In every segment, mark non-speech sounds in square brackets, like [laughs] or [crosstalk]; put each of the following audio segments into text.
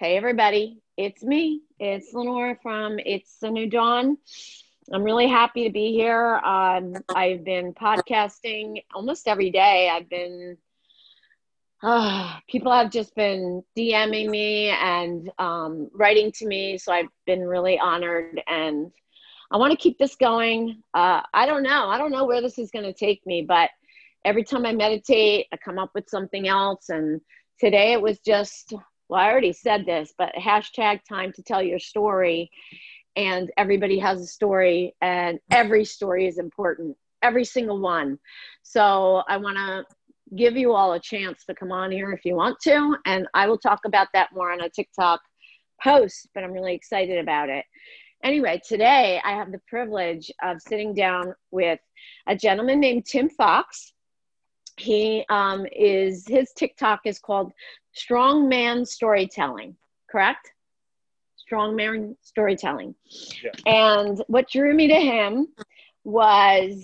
Hey, everybody. It's me. It's Lenore from It's a New Dawn. I'm really happy to be here. Um, I've been podcasting almost every day. I've been, uh, people have just been DMing me and um, writing to me. So I've been really honored and I want to keep this going. Uh, I don't know. I don't know where this is going to take me, but every time I meditate, I come up with something else. And today it was just well, I already said this, but hashtag time to tell your story. And everybody has a story, and every story is important, every single one. So I want to give you all a chance to come on here if you want to. And I will talk about that more on a TikTok post, but I'm really excited about it. Anyway, today I have the privilege of sitting down with a gentleman named Tim Fox. He um, is, his TikTok is called strong man storytelling, correct? Strong man storytelling. Yeah. And what drew me to him was,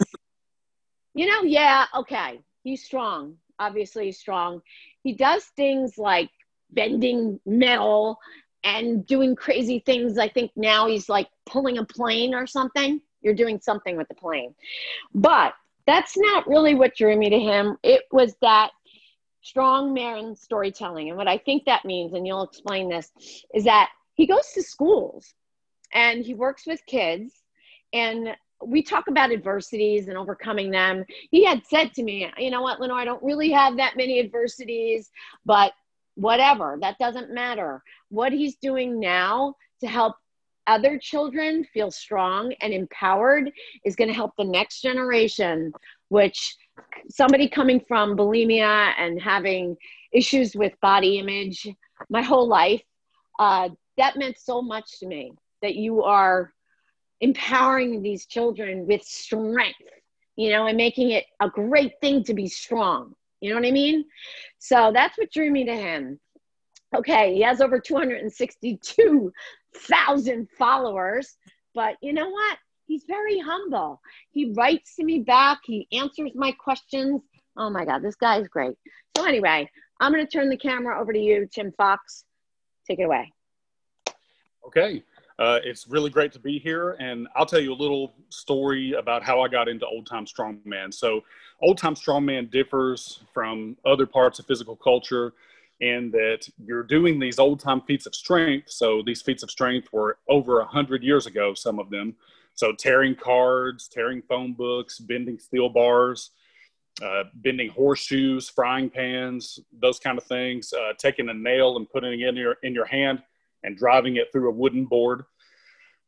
you know, yeah, okay, he's strong. Obviously, he's strong. He does things like bending metal and doing crazy things. I think now he's like pulling a plane or something. You're doing something with the plane. But that's not really what drew me to him. It was that strong man storytelling. And what I think that means, and you'll explain this, is that he goes to schools and he works with kids and we talk about adversities and overcoming them. He had said to me, you know what, Lenore, I don't really have that many adversities, but whatever, that doesn't matter. What he's doing now to help other children feel strong and empowered is going to help the next generation, which somebody coming from bulimia and having issues with body image my whole life, uh, that meant so much to me that you are empowering these children with strength, you know, and making it a great thing to be strong. You know what I mean? So that's what drew me to him. Okay, he has over 262,000 followers, but you know what? he's very humble. He writes to me back, he answers my questions. Oh my God, this guy is great. So, anyway, I'm going to turn the camera over to you, Tim Fox. Take it away. Okay. Uh, it's really great to be here, and I'll tell you a little story about how I got into old time strongman. So, old time strongman differs from other parts of physical culture in that you're doing these old time feats of strength. So, these feats of strength were over a hundred years ago, some of them. So tearing cards, tearing phone books, bending steel bars, uh, bending horseshoes, frying pans, those kind of things. Uh, taking a nail and putting it in your in your hand and driving it through a wooden board.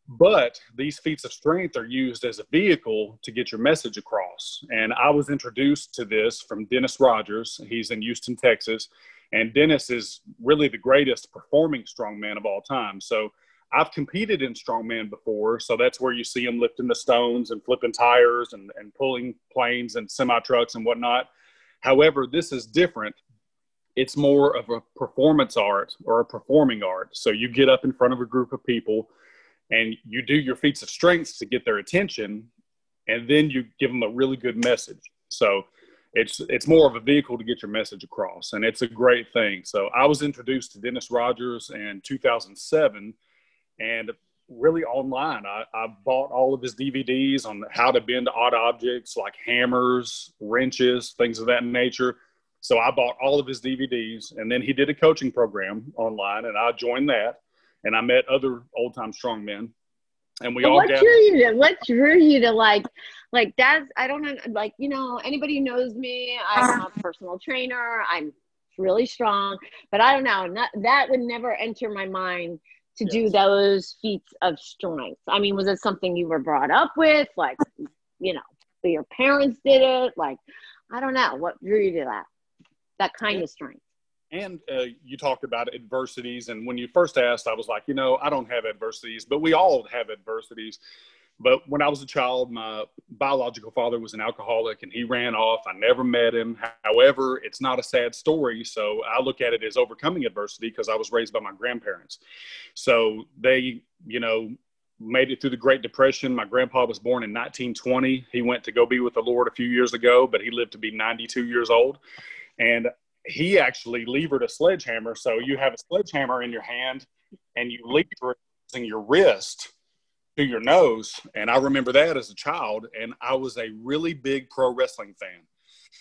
But these feats of strength are used as a vehicle to get your message across. And I was introduced to this from Dennis Rogers. He's in Houston, Texas. And Dennis is really the greatest performing strongman of all time. So I've competed in strongman before, so that's where you see him lifting the stones and flipping tires and, and pulling planes and semi trucks and whatnot. However, this is different. It's more of a performance art or a performing art. So you get up in front of a group of people and you do your feats of strength to get their attention, and then you give them a really good message. So it's it's more of a vehicle to get your message across, and it's a great thing. So I was introduced to Dennis Rogers in 2007 and really online. I, I, bought all of his DVDs on how to bend odd objects like hammers, wrenches, things of that nature. So I bought all of his DVDs, and then he did a coaching program online, and I joined that, and I met other old time strongmen, and we all. What drew you to? What drew you to like? Like that's I don't know. Like you know, anybody who knows me, I'm a personal trainer. I'm really strong, but I don't know. Not, that would never enter my mind to yes. do those feats of strength? I mean, was it something you were brought up with? Like, you know, your parents did it? Like, I don't know. What drew you to that? That kind of strength. And uh, you talked about adversities. And when you first asked, I was like, you know, I don't have adversities, but we all have adversities. But when I was a child, my biological father was an alcoholic and he ran off. I never met him. However, it's not a sad story. So I look at it as overcoming adversity because I was raised by my grandparents. So they, you know, made it through the Great Depression. My grandpa was born in 1920. He went to go be with the Lord a few years ago, but he lived to be 92 years old. And he actually levered a sledgehammer. So you have a sledgehammer in your hand and you lever using your wrist to your nose. And I remember that as a child. And I was a really big pro wrestling fan.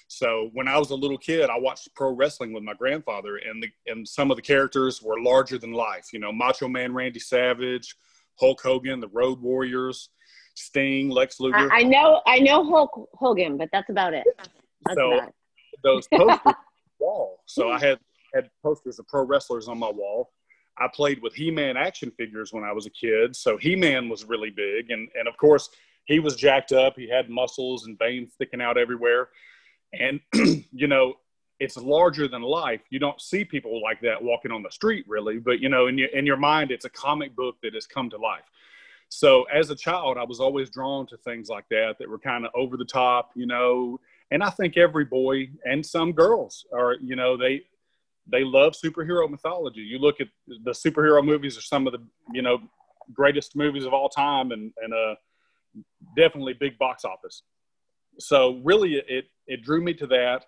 So when I was a little kid, I watched pro wrestling with my grandfather, and the, and some of the characters were larger than life. You know, Macho Man Randy Savage, Hulk Hogan, the Road Warriors, Sting, Lex Luger. I, I know, I know Hulk Hogan, but that's about it. That's so about it. those [laughs] posters wall. So I had had posters of pro wrestlers on my wall. I played with He-Man action figures when I was a kid, so He-Man was really big, and and of course he was jacked up. He had muscles and veins sticking out everywhere, and [clears throat] you know it's larger than life. You don't see people like that walking on the street, really, but you know in your in your mind, it's a comic book that has come to life. So as a child, I was always drawn to things like that that were kind of over the top, you know, and I think every boy and some girls are, you know, they they love superhero mythology. You look at the superhero movies are some of the, you know, greatest movies of all time and and uh definitely big box office. So really it it drew me to that.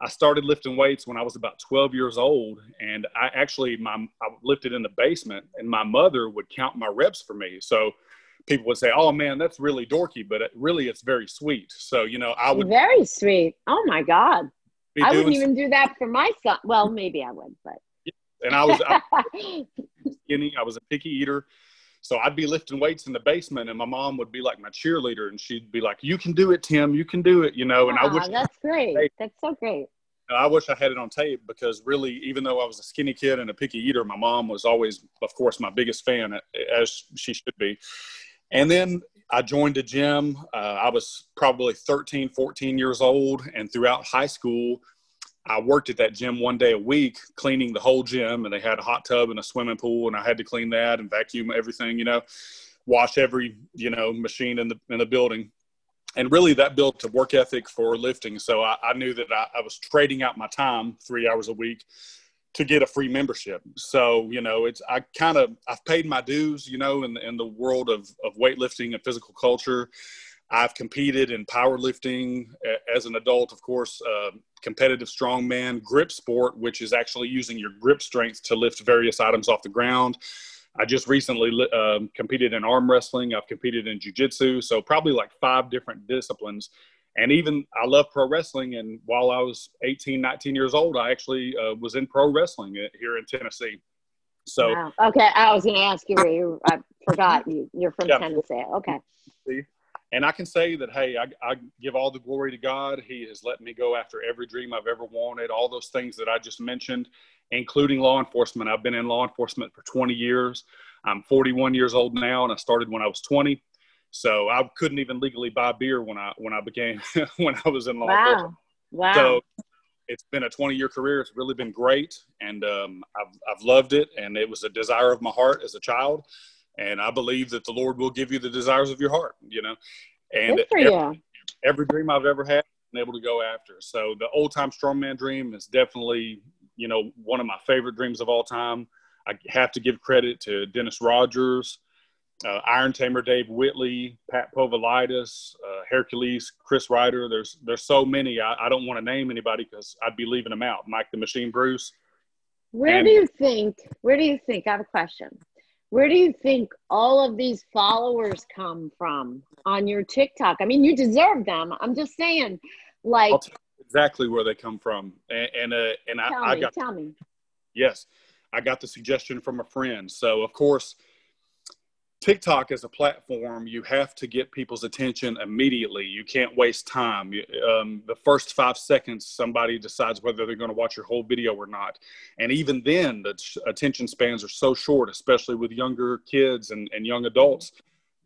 I started lifting weights when I was about 12 years old, and I actually my I lifted in the basement, and my mother would count my reps for me. So people would say, "Oh man, that's really dorky," but it, really, it's very sweet. So you know, I would very sweet. Oh my god, I wouldn't even do that for my son. Well, maybe I would, but and I was, I [laughs] was skinny. I was a picky eater, so I'd be lifting weights in the basement, and my mom would be like my cheerleader, and she'd be like, "You can do it, Tim. You can do it." You know, and I wish that's great. That's so great. I wish I had it on tape because really, even though I was a skinny kid and a picky eater, my mom was always, of course, my biggest fan, as she should be. And then I joined a gym. Uh, I was probably 13, 14 years old. And throughout high school, I worked at that gym one day a week, cleaning the whole gym. And they had a hot tub and a swimming pool. And I had to clean that and vacuum everything, you know, wash every, you know, machine in the, in the building. And really, that built a work ethic for lifting. So I, I knew that I, I was trading out my time three hours a week to get a free membership. So, you know, it's, I kind of, I've paid my dues, you know, in the, in the world of, of weightlifting and physical culture. I've competed in powerlifting as an adult, of course, uh, competitive strongman, grip sport, which is actually using your grip strength to lift various items off the ground. I just recently um, competed in arm wrestling. I've competed in jujitsu. So, probably like five different disciplines and even I love pro wrestling. And while I was 18, 19 years old, I actually uh, was in pro wrestling here in Tennessee. So, wow. okay, I was going to ask you where you, I forgot you, you're from yeah. Tennessee. Okay. And I can say that, hey, I, I give all the glory to God. He has let me go after every dream I've ever wanted, all those things that I just mentioned, including law enforcement. I've been in law enforcement for 20 years. I'm 41 years old now, and I started when I was 20. So I couldn't even legally buy beer when I when I became [laughs] when I was in law wow. enforcement. Wow. So it's been a 20 year career. It's really been great, and um, I've I've loved it, and it was a desire of my heart as a child, and I believe that the Lord will give you the desires of your heart. You know, and every, every dream I've ever had, been able to go after. So the old time strongman dream is definitely you know one of my favorite dreams of all time. I have to give credit to Dennis Rogers uh, Iron Tamer Dave Whitley, Pat Povilaitis, uh, Hercules, Chris Rider. There's there's so many. I, I don't want to name anybody because I'd be leaving them out. Mike the Machine Bruce. Where and, do you think? Where do you think? I have a question. Where do you think all of these followers come from on your TikTok? I mean, you deserve them. I'm just saying, like exactly where they come from, and and, uh, and I, I got tell me. Yes, I got the suggestion from a friend. So of course TikTok as a platform, you have to get people's attention immediately. You can't waste time. Um, the first five seconds, somebody decides whether they're going to watch your whole video or not. And even then, the attention spans are so short, especially with younger kids and, and young adults.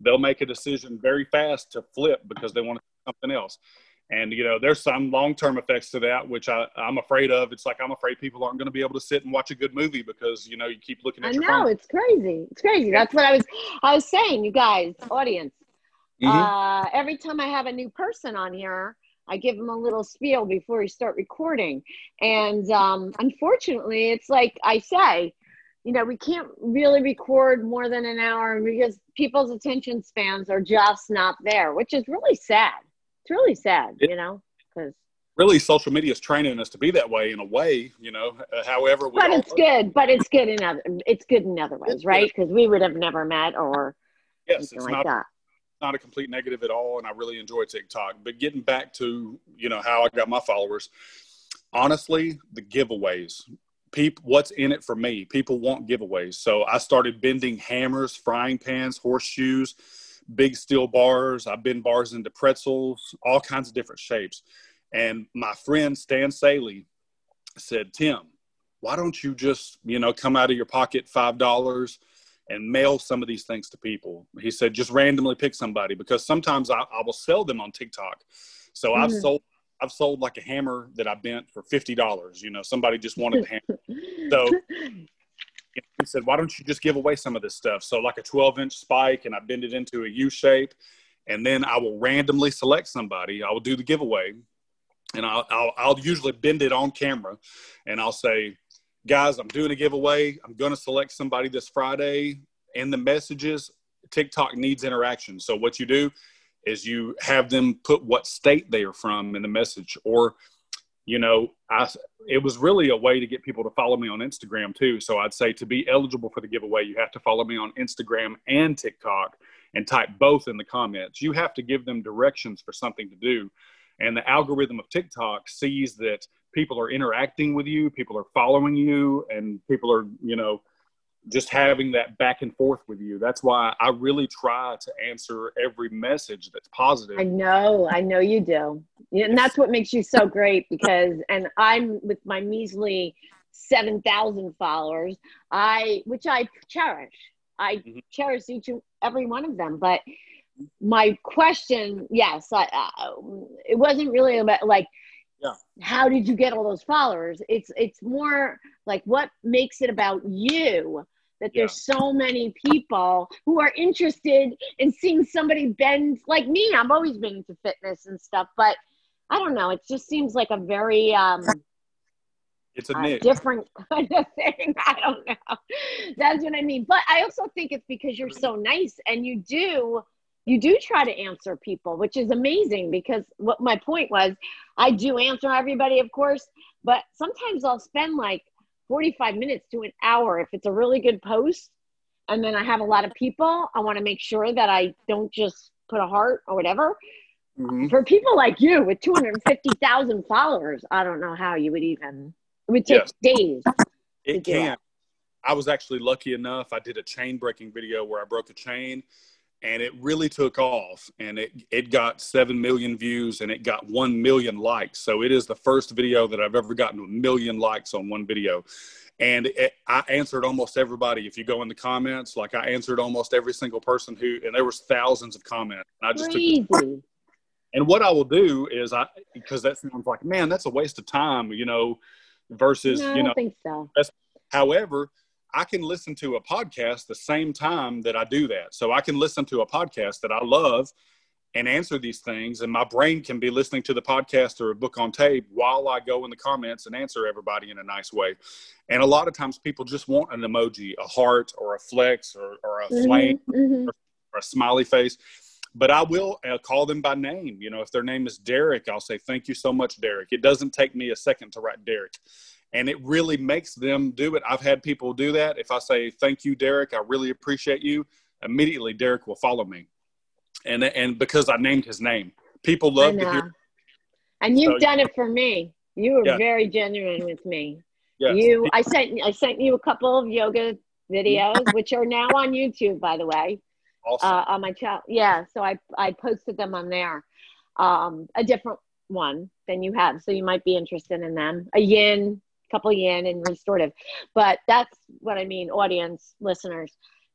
They'll make a decision very fast to flip because they want to do something else. And you know, there's some long-term effects to that, which I, I'm afraid of. It's like I'm afraid people aren't going to be able to sit and watch a good movie because you know you keep looking at. I your know phone. it's crazy. It's crazy. That's what I was. I was saying, you guys, audience. Mm-hmm. Uh, every time I have a new person on here, I give them a little spiel before we start recording, and um, unfortunately, it's like I say, you know, we can't really record more than an hour because people's attention spans are just not there, which is really sad it's really sad, you know, because really social media is training us to be that way in a way, you know. Uh, however, but it's good. But it's good in other. It's good in other ways, right? Because we would have never met or yes, it's like not, that. Not a complete negative at all, and I really enjoy TikTok. But getting back to you know how I got my followers, honestly, the giveaways. People, what's in it for me? People want giveaways, so I started bending hammers, frying pans, horseshoes, big steel bars. I bend bars into pretzels, all kinds of different shapes and my friend Stan Saley said, Tim, why don't you just, you know, come out of your pocket $5 and mail some of these things to people? He said, just randomly pick somebody because sometimes I, I will sell them on TikTok. So mm-hmm. I've sold I've sold like a hammer that I bent for fifty dollars. You know, somebody just wanted the hammer. So [laughs] he said, "Why don't you just give away some of this stuff?" So like a twelve inch spike, and I bend it into a U shape, and then I will randomly select somebody. I will do the giveaway, and I'll, I'll, I'll usually bend it on camera and I'll say, guys, I'm doing a giveaway. I'm going to select somebody this Friday. In the messages, TikTok needs interaction. So what you do is you have them put what state they are from in the message or you know i it was really a way to get people to follow me on instagram too. So i'd say to be eligible for the giveaway you have to follow me on instagram and tiktok and type both in the comments. You have to give them directions for something to do. And the algorithm of TikTok sees that people are interacting with you, people are following you, and people are, you know, just having that back and forth with you. That's why I really try to answer every message that's positive. I know, I know you do. And that's what makes you so great because, and I'm with my measly 7,000 followers, I, which I cherish. I mm-hmm. cherish each and every one of them, but my question, yes, I, uh, it wasn't really about like, yeah. how did you get all those followers? It's it's more like what makes it about you that there's yeah. so many people who are interested in seeing somebody bend like me. I've always been into fitness and stuff, but I don't know. It just seems like a very um, it's a uh, different [laughs] kind of thing. I don't know. That's what I mean. But I also think it's because you're so nice and you do you do try to answer people, which is amazing because what my point was, I do answer everybody, of course, but sometimes I'll spend like 45 minutes to an hour if it's a really good post. And then I have a lot of people. I want to make sure that I don't just put a heart or whatever. Mm-hmm. For people like you with 250,000 followers, I don't know how you would even, it would take yes. days. It can. I was actually lucky enough. I did a chain breaking video where I broke a chain and it really took off and it, it got 7 million views and it got 1 million likes so it is the first video that i've ever gotten a million likes on one video and it, i answered almost everybody if you go in the comments like i answered almost every single person who and there was thousands of comments i just Crazy. took and what i will do is i because that sounds like man that's a waste of time you know versus no, you know I think so. however I can listen to a podcast the same time that I do that. So I can listen to a podcast that I love and answer these things, and my brain can be listening to the podcast or a book on tape while I go in the comments and answer everybody in a nice way. And a lot of times people just want an emoji, a heart or a flex or, or a mm-hmm, flame mm-hmm. Or, or a smiley face but I will uh, call them by name. You know, if their name is Derek, I'll say, Thank you so much, Derek. It doesn't take me a second to write Derek and it really makes them do it. I've had people do that. If I say, thank you, Derek, I really appreciate you, immediately Derek will follow me. And, and because I named his name, people love to hear. And you've so, done it for me. You were yeah. very genuine with me. Yes. You, I sent, I sent you a couple of yoga videos, [laughs] which are now on YouTube, by the way. Awesome. Uh, on my channel. Yeah. So I, I posted them on there. Um, a different one than you have. So you might be interested in them. A yin couple yin and restorative. But that's what I mean, audience, listeners.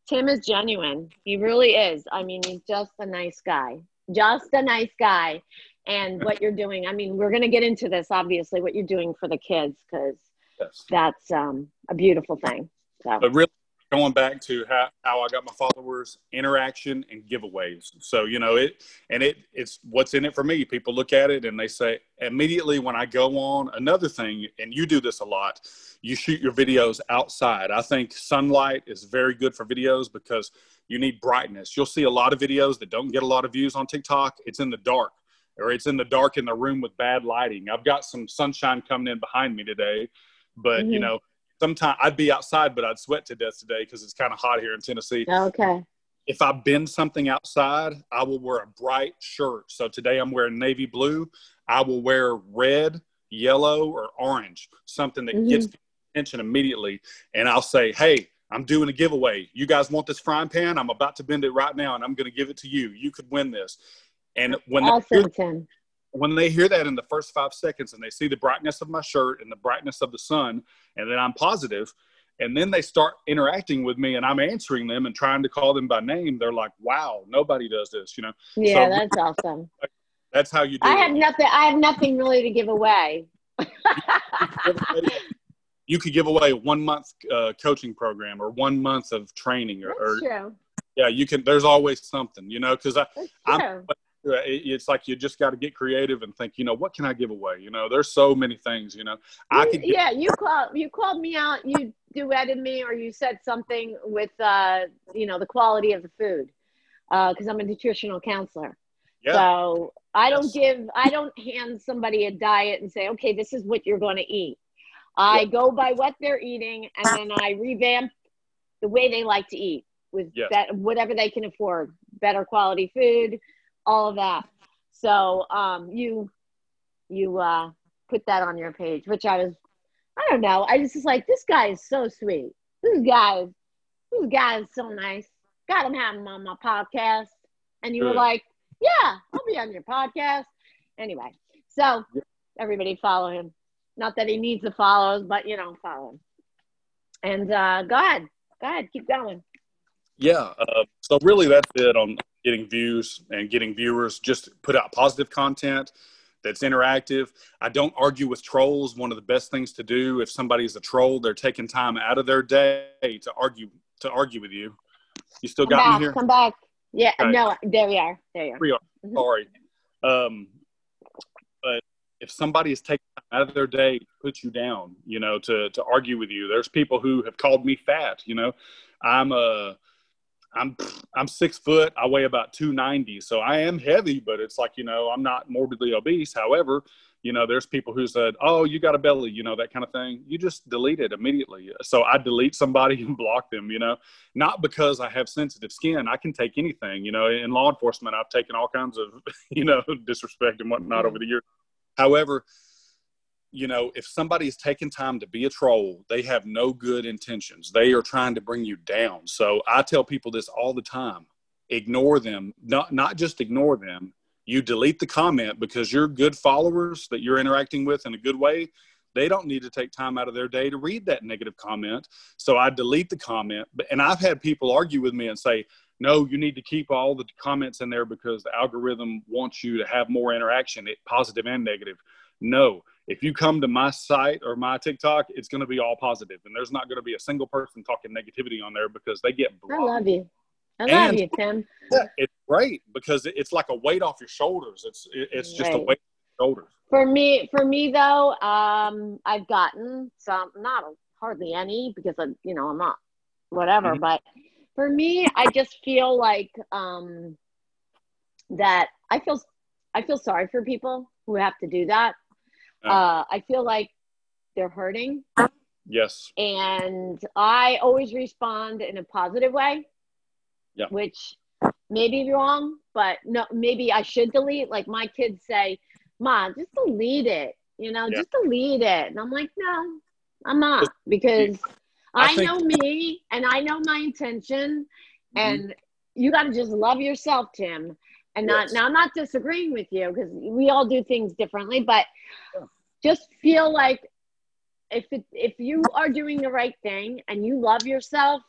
Tim is genuine. He really is. I mean, he's just a nice guy. Just a nice guy. And what you're doing, I mean, we're going to get into this, obviously, what you're doing for the kids, because yes. that's um, a beautiful thing. So. But really, going back to how, how I got my followers, interaction and giveaways. So, you know, it, and it, it's what's in it for me. People look at it and they say, immediately when I go on, another thing, and you do this a lot, you shoot your videos outside. I think sunlight is very good for videos because you need brightness. You'll see a lot of videos that don't get a lot of views on TikTok. It's in the dark. or it's in the dark in the room with bad lighting. I've got some sunshine coming in behind me today, but mm-hmm. you know, sometimes I'd be outside, but I'd sweat to death today because it's kind of hot here in Tennessee. Okay. If I bend something outside, I will wear a bright shirt. So today I'm wearing navy blue. I will wear red, yellow, or orange, something that mm-hmm. gets attention immediately. And I'll say, hey, I'm doing a giveaway. You guys want this frying pan? I'm about to bend it right now and I'm going to give it to you. You could win this. And when awesome, hear, when they hear that in the first five seconds and they see the brightness of my shirt and the brightness of the sun, and then I'm positive, and then they start interacting with me and I'm answering them and trying to call them by name, they're like, wow, nobody does this, you know? Yeah, so, that's awesome. That's how you do I it. have nothing, I have nothing really to give away. [laughs] you could give away one month uh, coaching program or one month of training or, or yeah you can there's always something you know because i i'm it's like you just got to get creative and think you know what can i give away you know there's so many things you know i could yeah you called you called me out you duetted me or you said something with uh you know the quality of the food Uh, because uh, i'm a nutritional counselor yeah. so i don't give i don't hand somebody a diet and say okay this is what you're going to eat I yep. go by what they're eating and then I revamp the way they like to eat with yes. that whatever they can afford, better quality food, all of that. So um, you you uh, put that on your page, which I was I don't know. I just was like, this guy is so sweet. This guy, this guy is so nice. Got him have him on my podcast, and you Good. were like, yeah, I'll be on your podcast. Anyway, so everybody follow him. Not that he needs the follows, but you know, follow him. And uh, go ahead, go ahead, keep going. Yeah. Uh, so really, that's it on getting views and getting viewers. Just put out positive content that's interactive. I don't argue with trolls. One of the best things to do if somebody's a troll, they're taking time out of their day to argue to argue with you. You still got back, me here? Come back. Yeah. Okay. No. There we are. There you are. We are. Mm-hmm. Sorry. Um, but if somebody is taking out of their day to put you down, you know, to to argue with you, there's people who have called me fat. You know, I'm a I'm I'm six foot. I weigh about two ninety, so I am heavy. But it's like you know, I'm not morbidly obese. However, you know, there's people who said, "Oh, you got a belly," you know, that kind of thing. You just delete it immediately. So I delete somebody [laughs] and block them. You know, not because I have sensitive skin. I can take anything. You know, in law enforcement, I've taken all kinds of [laughs] you know disrespect and whatnot mm-hmm. over the years. However, you know, if somebody is taking time to be a troll, they have no good intentions. They are trying to bring you down. So I tell people this all the time. Ignore them, not not just ignore them. You delete the comment because your good followers that you're interacting with in a good way, they don't need to take time out of their day to read that negative comment. So I delete the comment. And I've had people argue with me and say, no, you need to keep all the comments in there because the algorithm wants you to have more interaction, positive and negative. No, if you come to my site or my TikTok, it's going to be all positive, and there's not going to be a single person talking negativity on there because they get blocked. I love you. I love and, you, Tim. Yeah, it's great because it's like a weight off your shoulders. It's it's just right. a weight off your shoulders. For me, for me though, um, I've gotten some, not hardly any because I, you know, I'm not whatever. Mm-hmm. But for me, I just feel like um, that I feel I feel sorry for people who have to do that uh, I feel like they're hurting. Yes. And I always respond in a positive way. Yeah. Which may be wrong, but no, maybe I should delete. Like my kids say, "Mom, just delete it." You know, yeah. just delete it. And I'm like, no, I'm not because I, I think- know me and I know my intention, mm-hmm. and you got to just love yourself, Tim. And not yes. now, I'm not disagreeing with you because we all do things differently, but yeah just feel like if it, if you are doing the right thing and you love yourself,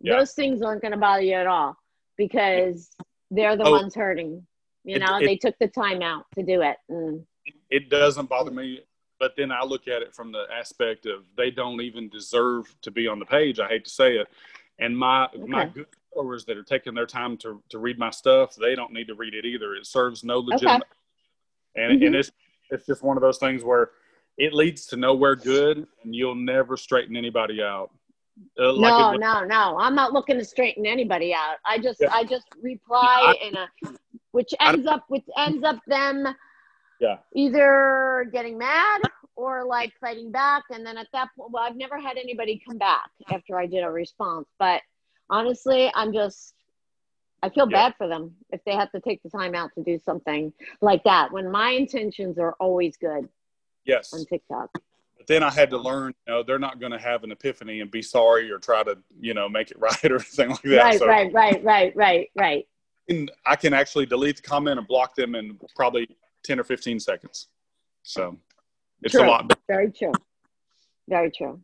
yeah. those things aren't going to bother you at all because they're the oh, ones hurting. You know, it, they took the time out to do it. Mm. It doesn't bother me, but then I look at it from the aspect of they don't even deserve to be on the page. I hate to say it, and my okay. my good followers that are taking their time to to read my stuff, they don't need to read it either. It serves no legitimate. Okay. And, mm-hmm. and it's it's just one of those things where it leads to nowhere good, and you'll never straighten anybody out. Uh, no, no, no. I'm not looking to straighten anybody out. I just, yeah. I just reply I, in a, which ends up, which ends up them Yeah. either getting mad or like fighting back. And then at that point, well, I've never had anybody come back after I did a response, but honestly, I'm just, I feel Yeah. bad for them if they have to take the time out to do something like that when my intentions are always good Yes. on TikTok. But then I had to learn, you know, they're not going to have an epiphany and be sorry or try to, you know, make it [laughs] right or anything like that. right, so right, right, right, right, right. can- I can actually delete the comment and block them in probably 10 or 15 seconds. So it's True. a lot. Very true. Very true.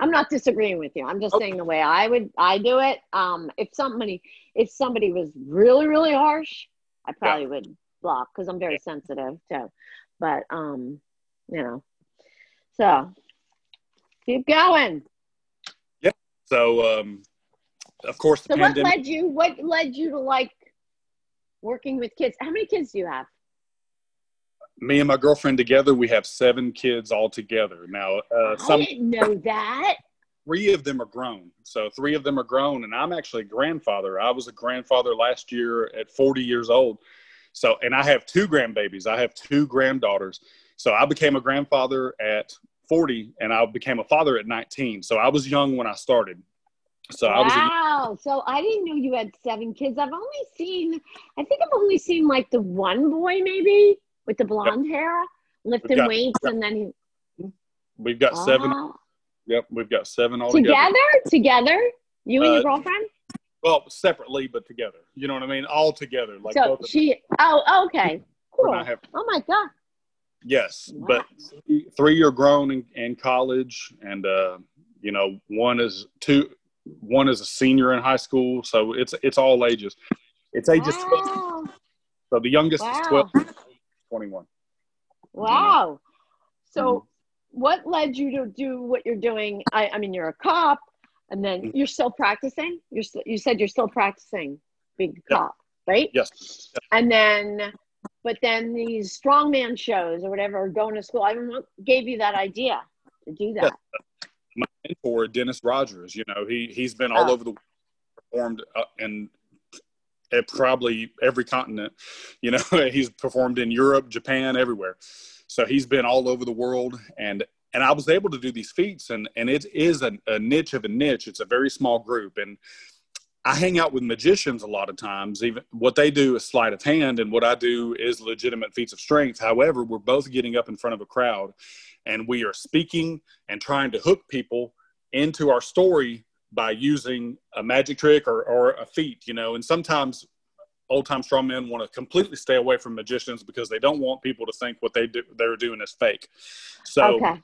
I'm not disagreeing with you. I'm just Okay. saying the way I would I do it. Um, if somebody if somebody was really really harsh, I probably would block because I'm very sensitive too. But um, you know, so keep going. Yeah. So, um, of course, the So what led you? What led you to like working with kids? How many kids do you have? Me and my girlfriend together, we have seven kids all together. Now, uh, I didn't know that. three of them are grown. So three of them are grown, and I'm actually a grandfather. I was a grandfather last year at 40 years old. So, and I have two grandbabies. I have two granddaughters. So I became a grandfather at 40, and I became a father at 19. So I was young when I started. So I was a, wow. So I didn't know you had seven kids. I've only seen, I think I've only seen like the one boy maybe with the blonde hair lifting got- weights and then he. we've got seven. Oh. Yep, we've got seven all together. Together? Together? You and Uh, your girlfriend? Well, separately, but together. You know what I mean? All together. Like So she, oh, okay. Cool. have Oh my God. Yes, Wow. but three, are grown in, in college, and uh, you know, one is two. One is a senior in high school, so it's it's all ages. It's ages twelve. Wow. So the youngest is 12, 21. Wow. So Mhm. what led you to do what you're doing? I, I mean, you're a cop and then Mhm. you're still practicing. You're st- you said you're still practicing being a Yeah. cop, right? Yes, And then, but then these strongman shows or whatever, or going to school. I mean, what gave you that idea to do that? my mentor Dennis Rogers. You know, he he's been all Oh. over the world, performed uh, in at probably every continent. You know, [laughs] he's performed in Europe, Japan, everywhere. So he's been all over the world, and and I was able to do these feats, and and it is a, a niche of a niche. It's a very small group, and I hang out with magicians a lot of times. Even what they do is sleight of hand, and what I do is legitimate feats of strength. However, we're both getting up in front of a crowd, and we are speaking and trying to hook people into our story by using a magic trick or, or a feat, you know. And sometimes old time strongmen want to completely stay away from magicians because they don't want people to think what they do they're doing is fake. So okay.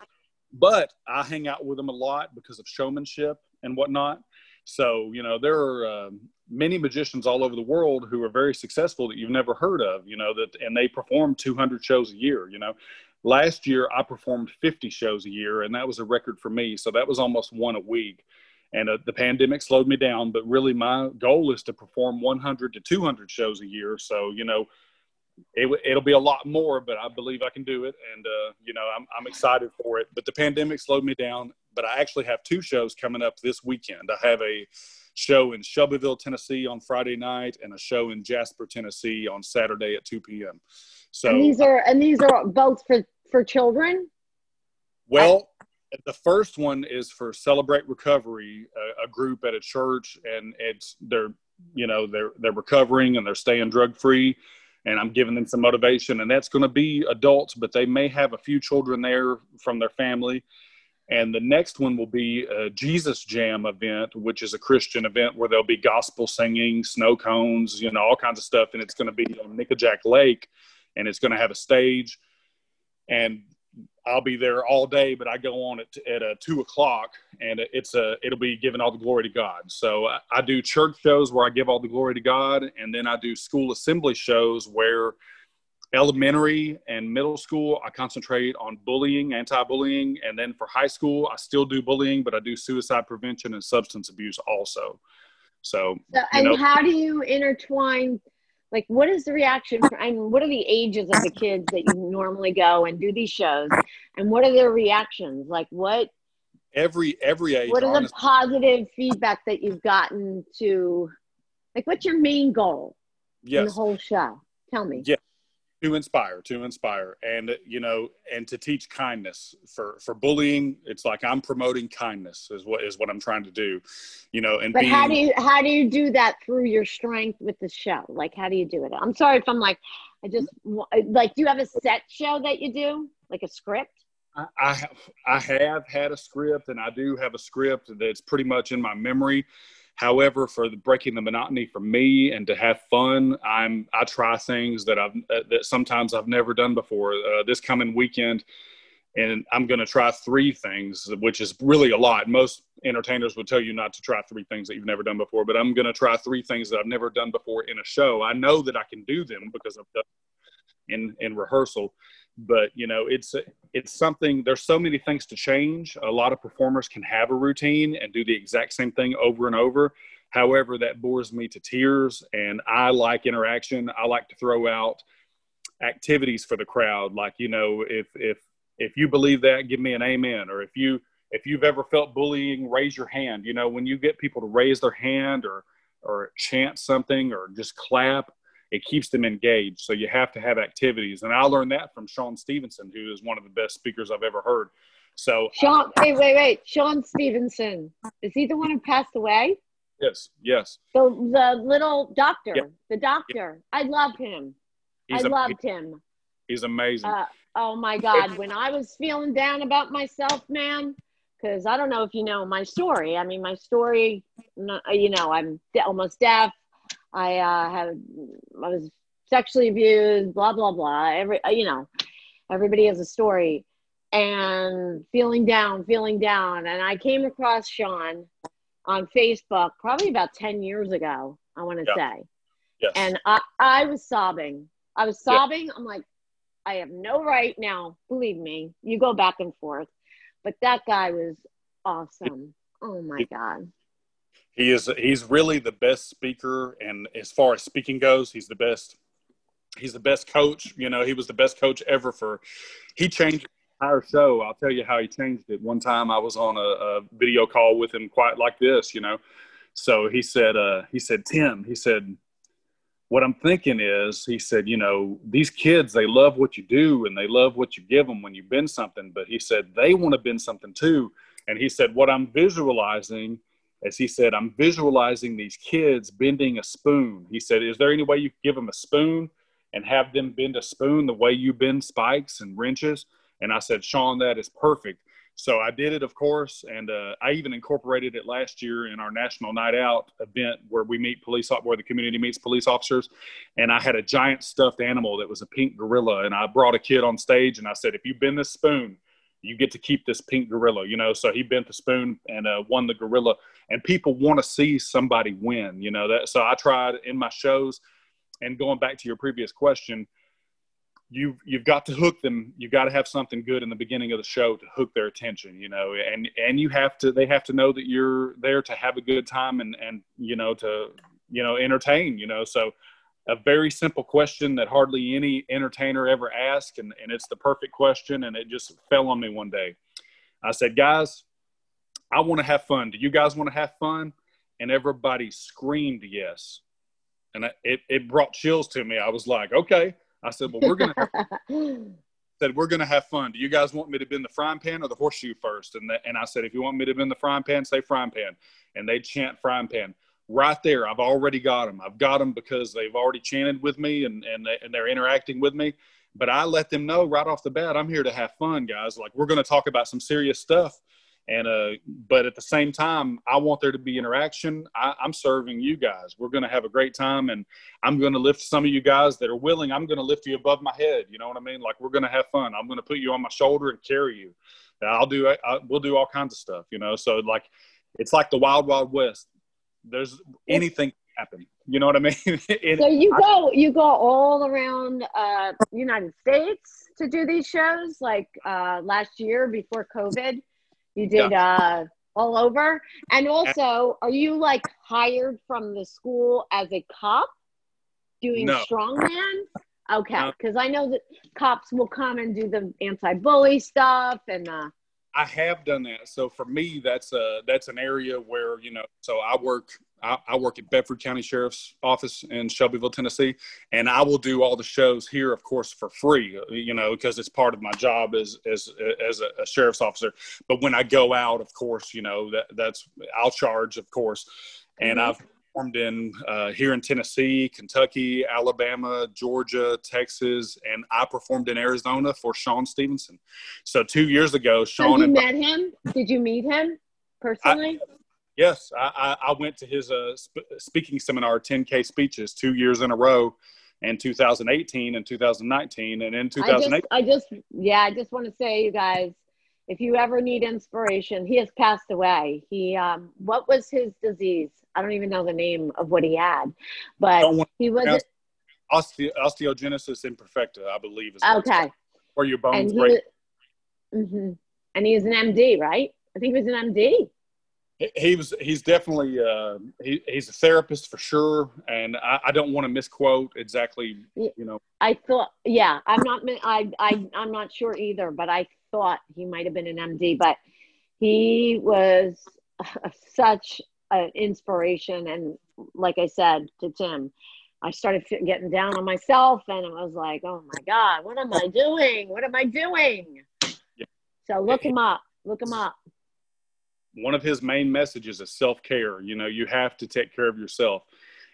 but I hang out with them a lot because of showmanship and whatnot. So, you know, there are um many magicians all over the world who are very successful that you've never heard of, you know, that, and they perform 200 shows a year, you know. Last year, I performed 50 shows a year, and that was a record for me. So that was almost one a week. And uh, the pandemic slowed me down, but really my goal is to perform 100 to 200 shows a year. So, you know, it, it'll be a lot more, but I believe I can do it. And, uh, you know, I'm, I'm excited for it. But the pandemic slowed me down. But I actually have two shows coming up this weekend. I have a show in Shelbyville, Tennessee on Friday night and a show in Jasper, Tennessee on Saturday at 2 p.m. So, and these are and these are both for for children. well, the first one is for Celebrate Recovery, a, a group at a church, and it's they're you know they're they're recovering and they're staying drug free, and I'm giving them some motivation, and that's going to be adults, but they may have a few children there from their family. And the next one will be a Jesus Jam event, which is a Christian event where there'll be gospel singing, snow cones, you know, all kinds of stuff, and it's going to be on Nickajack Lake, and it's going to have a stage, and I'll be there all day, but I go on at, at uh, two o'clock, and it's a it'll be giving all the glory to God. So I, I do church shows where I give all the glory to God, and then I do school assembly shows where elementary and middle school I concentrate on bullying, anti-bullying, and then for high school I still do bullying, but I do suicide prevention and substance abuse also. So So, and know, how do you intertwine? Like, what is the reaction? For, I mean, what are the ages of the kids that you normally go and do these shows, and what are their reactions? Like, what every every age. what are the positive feedback that you've gotten to? Like, what's your main goal in the whole show? Tell me. Yeah. To inspire to inspire. And you know and to teach kindness. For for bullying it's like i'm promoting kindness is what is what i'm trying to do you know and but being, how do you how do you do that through your strength with the show? Like how do you do it? I'm sorry if i'm like i just like do you have a set show that you do? Like a script? I have I have had a script and I do have a script that's pretty much in my memory. However, for the breaking the monotony for me and to have fun, I'm I try things that I've that sometimes I've never done before. Uh, this coming weekend, and I'm going to try three things, which is really a lot. Most entertainers would tell you not to try three things that you've never done before, but I'm going to try three things that I've never done before in a show. I know that I can do them because I've done in in rehearsal. But you know it's it's something there's so many things to change. A lot of performers can have a routine and do the exact same thing over and over. However that bores me to tears and i like interaction. I like to throw out activities for the crowd. Like you know if if if you believe that give me an amen. Or if you if you've ever felt bullying raise your hand. You know when you get people to raise their hand or or chant something or just clap it keeps them engaged. So you have to have activities. And I learned that from Sean Stephenson, who is one of the best speakers I've ever heard. So Sean, wait, wait, wait. Sean Stephenson. Is he the one who passed away? Yes, yes. The the little doctor, yep. the doctor. Yep. I love him. He's I a, loved him. He's amazing. Uh, oh my God. when I was feeling down about myself, man, because I don't know if you know my story. I mean, my story, you know, I'm almost deaf. I uh, had I was sexually abused, blah blah blah. Every uh, you know, everybody has a story, and feeling down, feeling down. And I came across Sean on Facebook probably about ten years ago. I want to yeah. say, yes. and I I was sobbing. I was sobbing. Yeah. I'm like, I have no right now. Believe me, you go back and forth, but that guy was awesome. Oh my god he is he's really the best speaker and as far as speaking goes he's the best he's the best coach. You know he was the best coach ever for he changed our show. I'll tell you how he changed it. One time i was on a, a video call with him quite like this you know. So he said uh, he said tim he said what i'm thinking is he said you know these kids they love what you do and they love what you give them when you bend something but he said they want to bend something too. And he said what i'm visualizing as he said, I'm visualizing these kids bending a spoon. He said, Is there any way you could give them a spoon and have them bend a spoon the way you bend spikes and wrenches? And I said, Sean, that is perfect. So I did it, of course, and uh, I even incorporated it last year in our National Night Out event where we meet police, where the community meets police officers. And I had a giant stuffed animal that was a pink gorilla, and I brought a kid on stage, and I said, "If you bend this spoon, you get to keep this pink gorilla." You know, so he bent the spoon and uh, won the gorilla. And people want to see somebody win you know? That so i tried in my shows and going back to your previous question you've you've got to hook them. You've got to have something good in the beginning of the show to hook their attention you know? And and you have to they have to know that you're there to have a good time and and you know to you know entertain you know? So a very simple question that hardly any entertainer ever asks and, and it's the perfect question and it just fell on me one day i said guys I want to have fun. Do you guys want to have fun? And everybody screamed yes. And it, it brought chills to me. I was like, okay. I said, well, we're going [laughs] to said, we're going to have fun. Do you guys want me to bend the frying pan or the horseshoe first? And, the, and I said, if you want me to bend the frying pan, say frying pan. And they chant frying pan right there. I've already got them. I've got them because they've already chanted with me and, and, they, and they're interacting with me. But I let them know right off the bat, I'm here to have fun, guys. Like we're going to talk about some serious stuff and uh, but at the same time, I want there to be interaction. I, am serving you guys. We're going to have a great time, and I'm going to lift some of you guys that are willing. I'm going to lift you above my head. You know what I mean? Like we're going to have fun. I'm going to put you on my shoulder and carry you. I'll do. I, we'll do all kinds of stuff. You know, so like it's like the wild, wild west. There's anything happen. You know what I mean? [laughs] so you go you go all around uh, United States to do these shows. Like uh, last year before COVID, you did yeah. uh, all over. And also, are you like hired from the school as a cop doing no. strongman? Okay, because no. I know that cops will come and do the anti-bully stuff and uh, I have done that. So for me, that's a that's an area where you know. So I work I, I, work at Bedford County Sheriff's Office in Shelbyville, Tennessee, and I will do all the shows here, of course, for free. You know, because it's part of my job as as as a, sheriff's officer. But when I go out, of course, you know that that's I'll charge, of course. And mm-hmm. I've performed in uh, here in Tennessee, Kentucky, Alabama, Georgia, Texas, and I performed in Arizona for Sean Stephenson. So two years ago, Sean. So you met him? Did you meet him personally? I, yes, I, I, went to his uh, sp- speaking seminar, 10K speeches, two years in a row. In 2018 and 2019, and in 2008, I just, I just, yeah, I just want to say, you guys, if you ever need inspiration, he has passed away. He, um, what was his disease? I don't even know the name of what he had, but he was osteo- osteogenesis imperfecta, I believe is okay. Where your bones and break. mm-hmm. And he was an MD, right? I think he was an MD. He, was. He's definitely. Uh, he, he's a therapist for sure, and I, I don't want to misquote exactly. You know. I thought. Yeah, I'm not. I. I. I'm not sure either, but I thought he might have been an MD, but he was [laughs] such an inspiration. And like I said to Tim, I started getting down on myself and I was like, oh my God, what am I doing? What am I doing? Yeah. So look him up. Look him up. One of his main messages is self care. You know, you have to take care of yourself.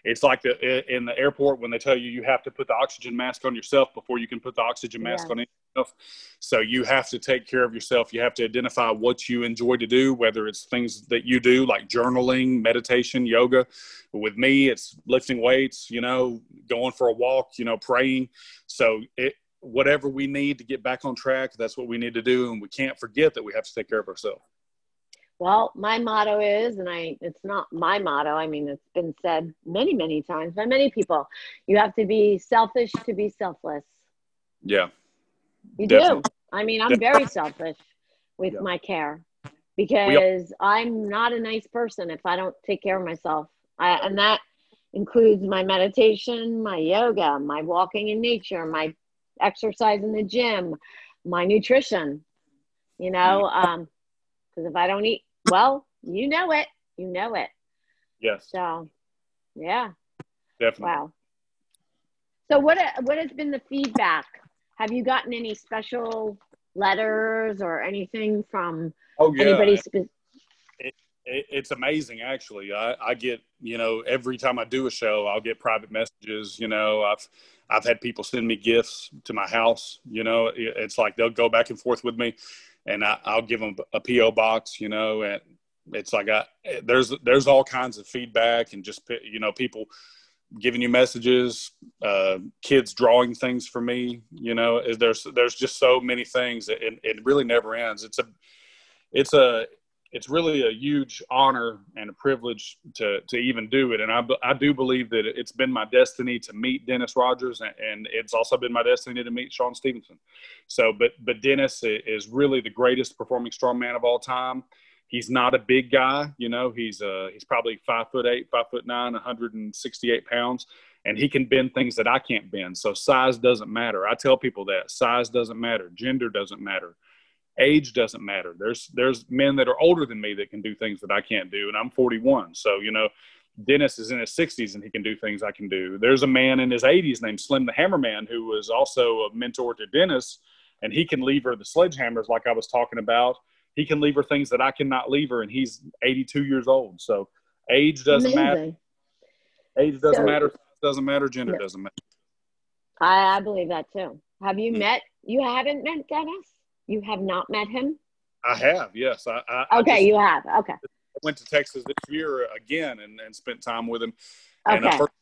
It's like the in the airport when they tell you you have to put the oxygen mask on yourself before you can put the oxygen mask yeah. on anyone else. So you have to take care of yourself. You have to identify what you enjoy to do, whether it's things that you do like journaling, meditation, yoga. With me, it's lifting weights. You know, going for a walk. You know, praying. So it whatever we need to get back on track, that's what we need to do, and we can't forget that we have to take care of ourselves. Well, my motto is, and I it's not my motto, I mean it's been said many, many times by many people. You have to be selfish to be selfless. Yeah. You definitely. do. I mean, I'm very selfish with yeah. my care because I'm not a nice person if I don't take care of myself. I, and that includes my meditation, my yoga, my walking in nature, my exercise in the gym, my nutrition. You know, mm. um, because if I don't eat well, you know it. You know it. Yes. So, yeah. Definitely. Wow. So what what has been the feedback? Have you gotten any special letters or anything from oh, yeah. anybody? Spe- it, it, it's amazing, actually. I, I get you know every time I do a show, I'll get private messages. You know, I've I've had people send me gifts to my house. You know, it's like they'll go back and forth with me and I, will give them a PO box, you know, and it's like I, there's there's all kinds of feedback and just you know people giving you messages, uh, kids drawing things for me, you know, there's there's just so many things. It, it really never ends. It's a it's a it's really a huge honor and a privilege to to even do it. And I, I do believe that it's been my destiny to meet Dennis Rogers, and, and it's also been my destiny to meet Sean Stephenson. So, but but Dennis is really the greatest performing strongman of all time. He's not a big guy, you know. He's uh he's probably five foot eight, five foot nine, 168 pounds, and he can bend things that I can't bend. So size doesn't matter. I tell people that size doesn't matter, gender doesn't matter age doesn't matter. There's there's men that are older than me that can do things that I can't do, and I'm 41. So you know, Dennis is in his 60s and he can do things I can do. There's a man in his 80s named Slim the Hammerman who was also a mentor to Dennis, and he can lever the sledgehammers like I was talking about. He can leave her things that I cannot leave her, and he's 82 years old. So age doesn't Amazing. matter. Age doesn't so, matter. Doesn't matter. Gender yeah. doesn't matter. I, I believe that too. Have you mm-hmm. met? You haven't met Dennis? You have not met him? I have, yes. I, I okay, I just, you have. Okay. I went to Texas this year again and, and spent time with him. Okay. And I first,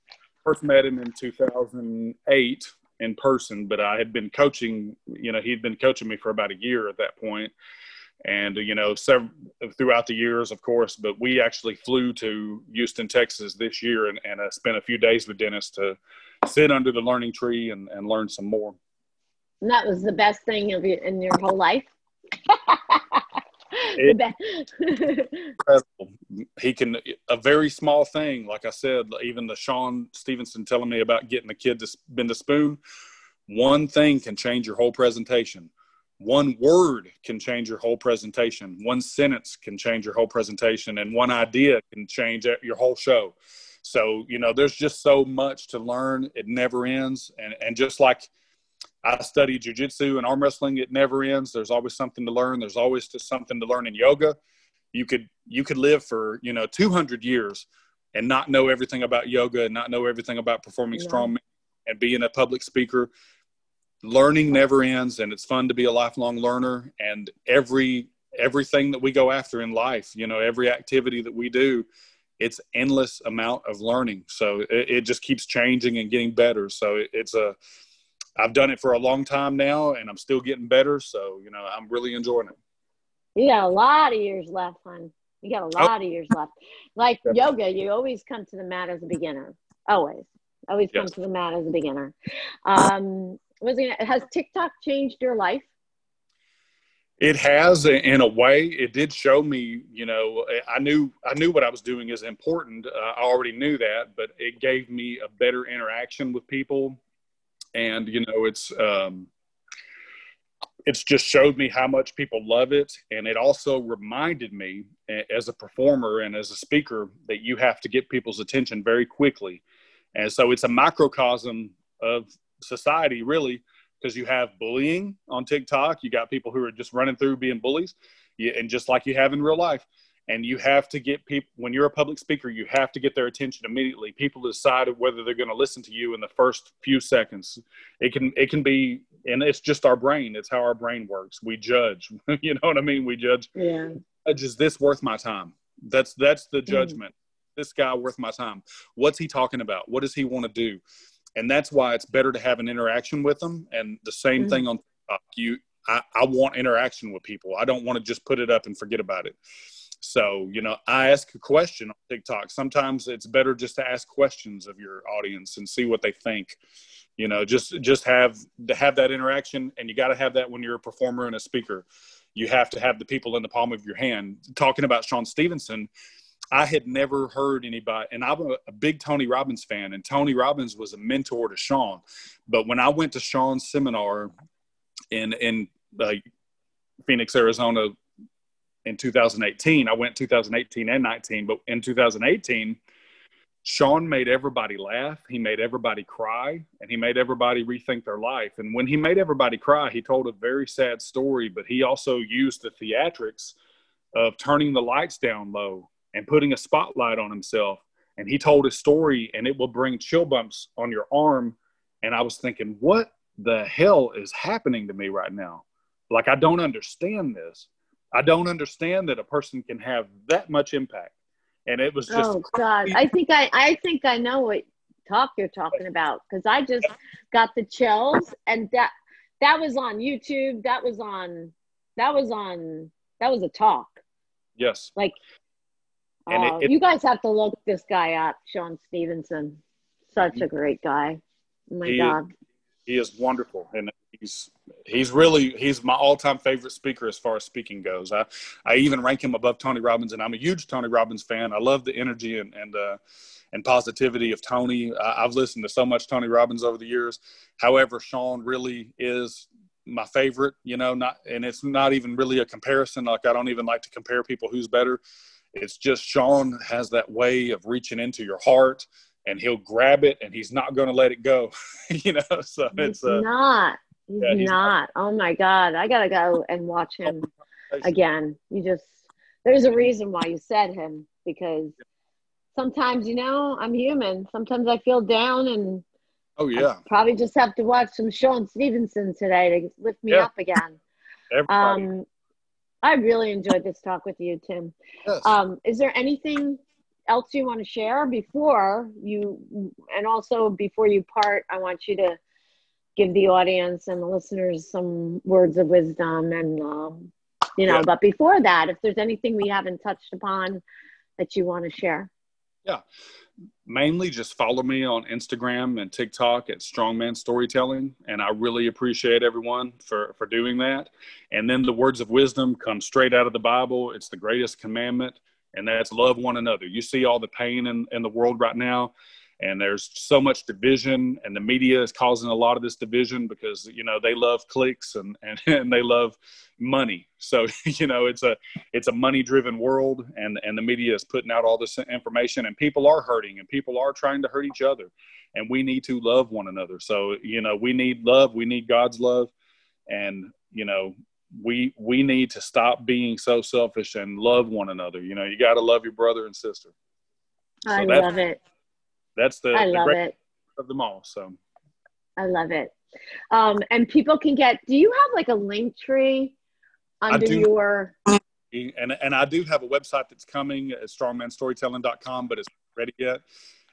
first met him in 2008 in person, but I had been coaching, you know, he'd been coaching me for about a year at that point. And, you know, several, throughout the years, of course, but we actually flew to Houston, Texas this year and, and I spent a few days with Dennis to sit under the learning tree and, and learn some more. And that was the best thing of your, in your whole life. [laughs] he can a very small thing, like I said, even the sean Stephenson telling me about getting the kid to bend a spoon. One thing can change your whole presentation. One word can change your whole presentation. One sentence can change your whole presentation and one idea can change your whole show. So you know there's just so much to learn. It never ends. And and just like i study jiu-jitsu and arm wrestling it never ends. There's always something to learn. There's always just something to learn in yoga. You could you could live for you know 200 years and not know everything about yoga and not know everything about performing yeah. strongman and being a public speaker learning never ends and it's fun to be a lifelong learner. And every everything that we go after in life you know every activity that we do it's endless amount of learning. So it, it just keeps changing and getting better. So it, it's a i've done it for a long time now and i'm still getting better. So you know i'm really enjoying it. You got a lot of years left hon. You got a oh. lot oh. of years left. Like yoga you always come to the mat as a beginner. Always always come to the mat as a beginner um was it has TikTok changed your life? It has in a way. It did show me, you know, I knew I knew what I was doing is important. Uh, I already knew that, but it gave me a better interaction with people, and you know, it's um, it's just showed me how much people love it, and it also reminded me as a performer and as a speaker that you have to get people's attention very quickly, and so it's a microcosm of society really because you have bullying on TikTok. You got people who are just running through being bullies, and just like you have in real life. And you have to get people when you're a public speaker, you have to get their attention immediately. People decide whether they're going to listen to you in the first few seconds. It can it can be, and it's just our brain. It's how our brain works. We judge. [laughs] you know what I mean? We judge. Yeah. Is this worth my time? That's that's the mm. judgment. Mm. This guy worth my time? What's he talking about? What does he want to do? and that's why it's better to have an interaction with them. And the same mm-hmm. thing on TikTok. You, I, I want interaction with people. I don't want to just put it up and forget about it. So, you know, I ask a question on TikTok. Sometimes it's better just to ask questions of your audience and see what they think. You know, just just have to have that interaction, and you got to have that when you're a performer and a speaker. You have to have the people in the palm of your hand. Talking about Sean Stephenson, I had never heard anybody, and I'm a, big Tony Robbins fan, and Tony Robbins was a mentor to Sean. But when I went to Sean's seminar in in uh, Phoenix, Arizona, in 2018, I went 2018 and 19, but in 2018, Sean made everybody laugh. He made everybody cry, and he made everybody rethink their life. And when he made everybody cry, he told a very sad story, but he also used the theatrics of turning the lights down low and putting a spotlight on himself. And he told his story, and it will bring chill bumps on your arm. And I was thinking, what the hell is happening to me right now? Like, I don't understand this. I don't understand that a person can have that much impact. And it was just. Oh, God. I think I, I think I know what talk you're talking about because I just got the chills and that that was on YouTube. That was on that was on that was a talk. Yes. Like and it, it, you guys have to look this guy up, Sean Stephenson. Such a great guy. Oh my he, God. He is wonderful. And he's he's really he's my all-time favorite speaker as far as speaking goes. I, I even rank him above Tony Robbins, and I'm a huge Tony Robbins fan. I love the energy and and uh, and positivity of Tony. I, I've listened to so much Tony Robbins over the years. However, Sean really is my favorite. You know, not and it's not even really a comparison. Like I don't even like to compare people who's better it's just Sean has that way of reaching into your heart and he'll grab it and he's not going to let it go. [laughs] you know, so he's it's uh, not. He's, yeah, he's not. not. Oh my God. I got to go and watch him again. You just, there's a reason why you said him because sometimes, you know, I'm human. Sometimes I feel down and Oh yeah. I probably just have to watch some Sean Stephenson today to lift me yeah. up again. Everybody. Um, I really enjoyed this talk with you, Tim. Yes. Um, is there anything else you want to share before you, and also before you part? I want you to give the audience and the listeners some words of wisdom, and um, you know. Yeah. But before that, if there's anything we haven't touched upon that you want to share. Yeah mainly just follow me on Instagram and TikTok at Strongman Storytelling. And I really appreciate everyone for, for doing that. And then the words of wisdom come straight out of the Bible. It's the greatest commandment, and that's love one another. You see all the pain in, in the world right now. And there's so much division and the media is causing a lot of this division because you know they love clicks and and, [laughs] and they love money. So [laughs] you know it's a it's a money driven world and and the media is putting out all this information and people are hurting and people are trying to hurt each other and we need to love one another. So you know we need love we need god's love and you know we we need to stop being so selfish and love one another. You know you got to love your brother and sister. So i love it that's the, I the love it. of them all. So I love it. Um, and people can get. Do you have like a link tree under your? And and I do have a website that's coming at strongmanstorytelling.com, but it's ready yet.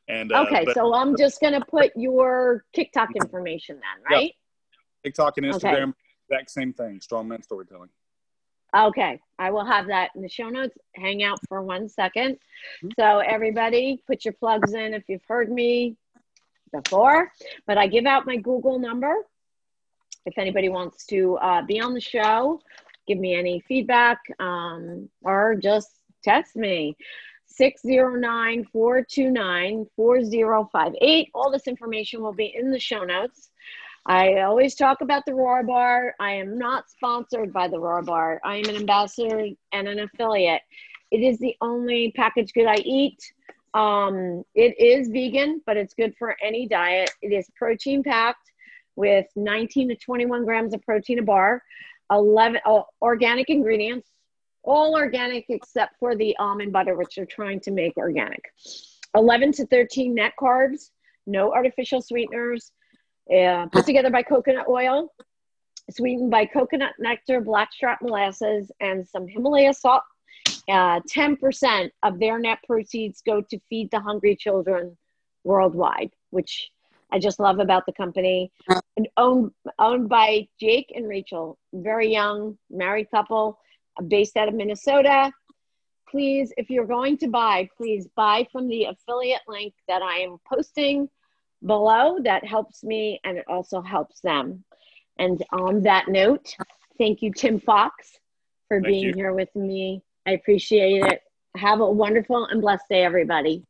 And uh, okay, but, so I'm [laughs] just gonna put your TikTok information then, right? Yeah. TikTok and Instagram, okay. exact same thing. Strongman Storytelling. Okay, I will have that in the show notes. Hang out for one second. Mm-hmm. So, everybody, put your plugs in if you've heard me before. But I give out my Google number if anybody wants to uh, be on the show, give me any feedback, um, or just text me. 609 429 4058. All this information will be in the show notes. I always talk about the Roar Bar. I am not sponsored by the Roar Bar. I am an ambassador and an affiliate. It is the only packaged good I eat. Um, it is vegan, but it's good for any diet. It is protein packed with 19 to 21 grams of protein a bar, 11 oh, organic ingredients, all organic except for the almond butter, which they're trying to make organic. 11 to 13 net carbs, no artificial sweeteners, uh, put together by coconut oil, sweetened by coconut nectar, blackstrap molasses, and some Himalaya salt. Uh, 10% of their net proceeds go to feed the hungry children worldwide, which I just love about the company. And owned, owned by Jake and Rachel, very young married couple based out of Minnesota. Please, if you're going to buy, please buy from the affiliate link that I am posting below. That helps me and it also helps them. And on that note, thank you, Tim Fox, for thank being you. here with me. I appreciate it. Have a wonderful and blessed day, everybody.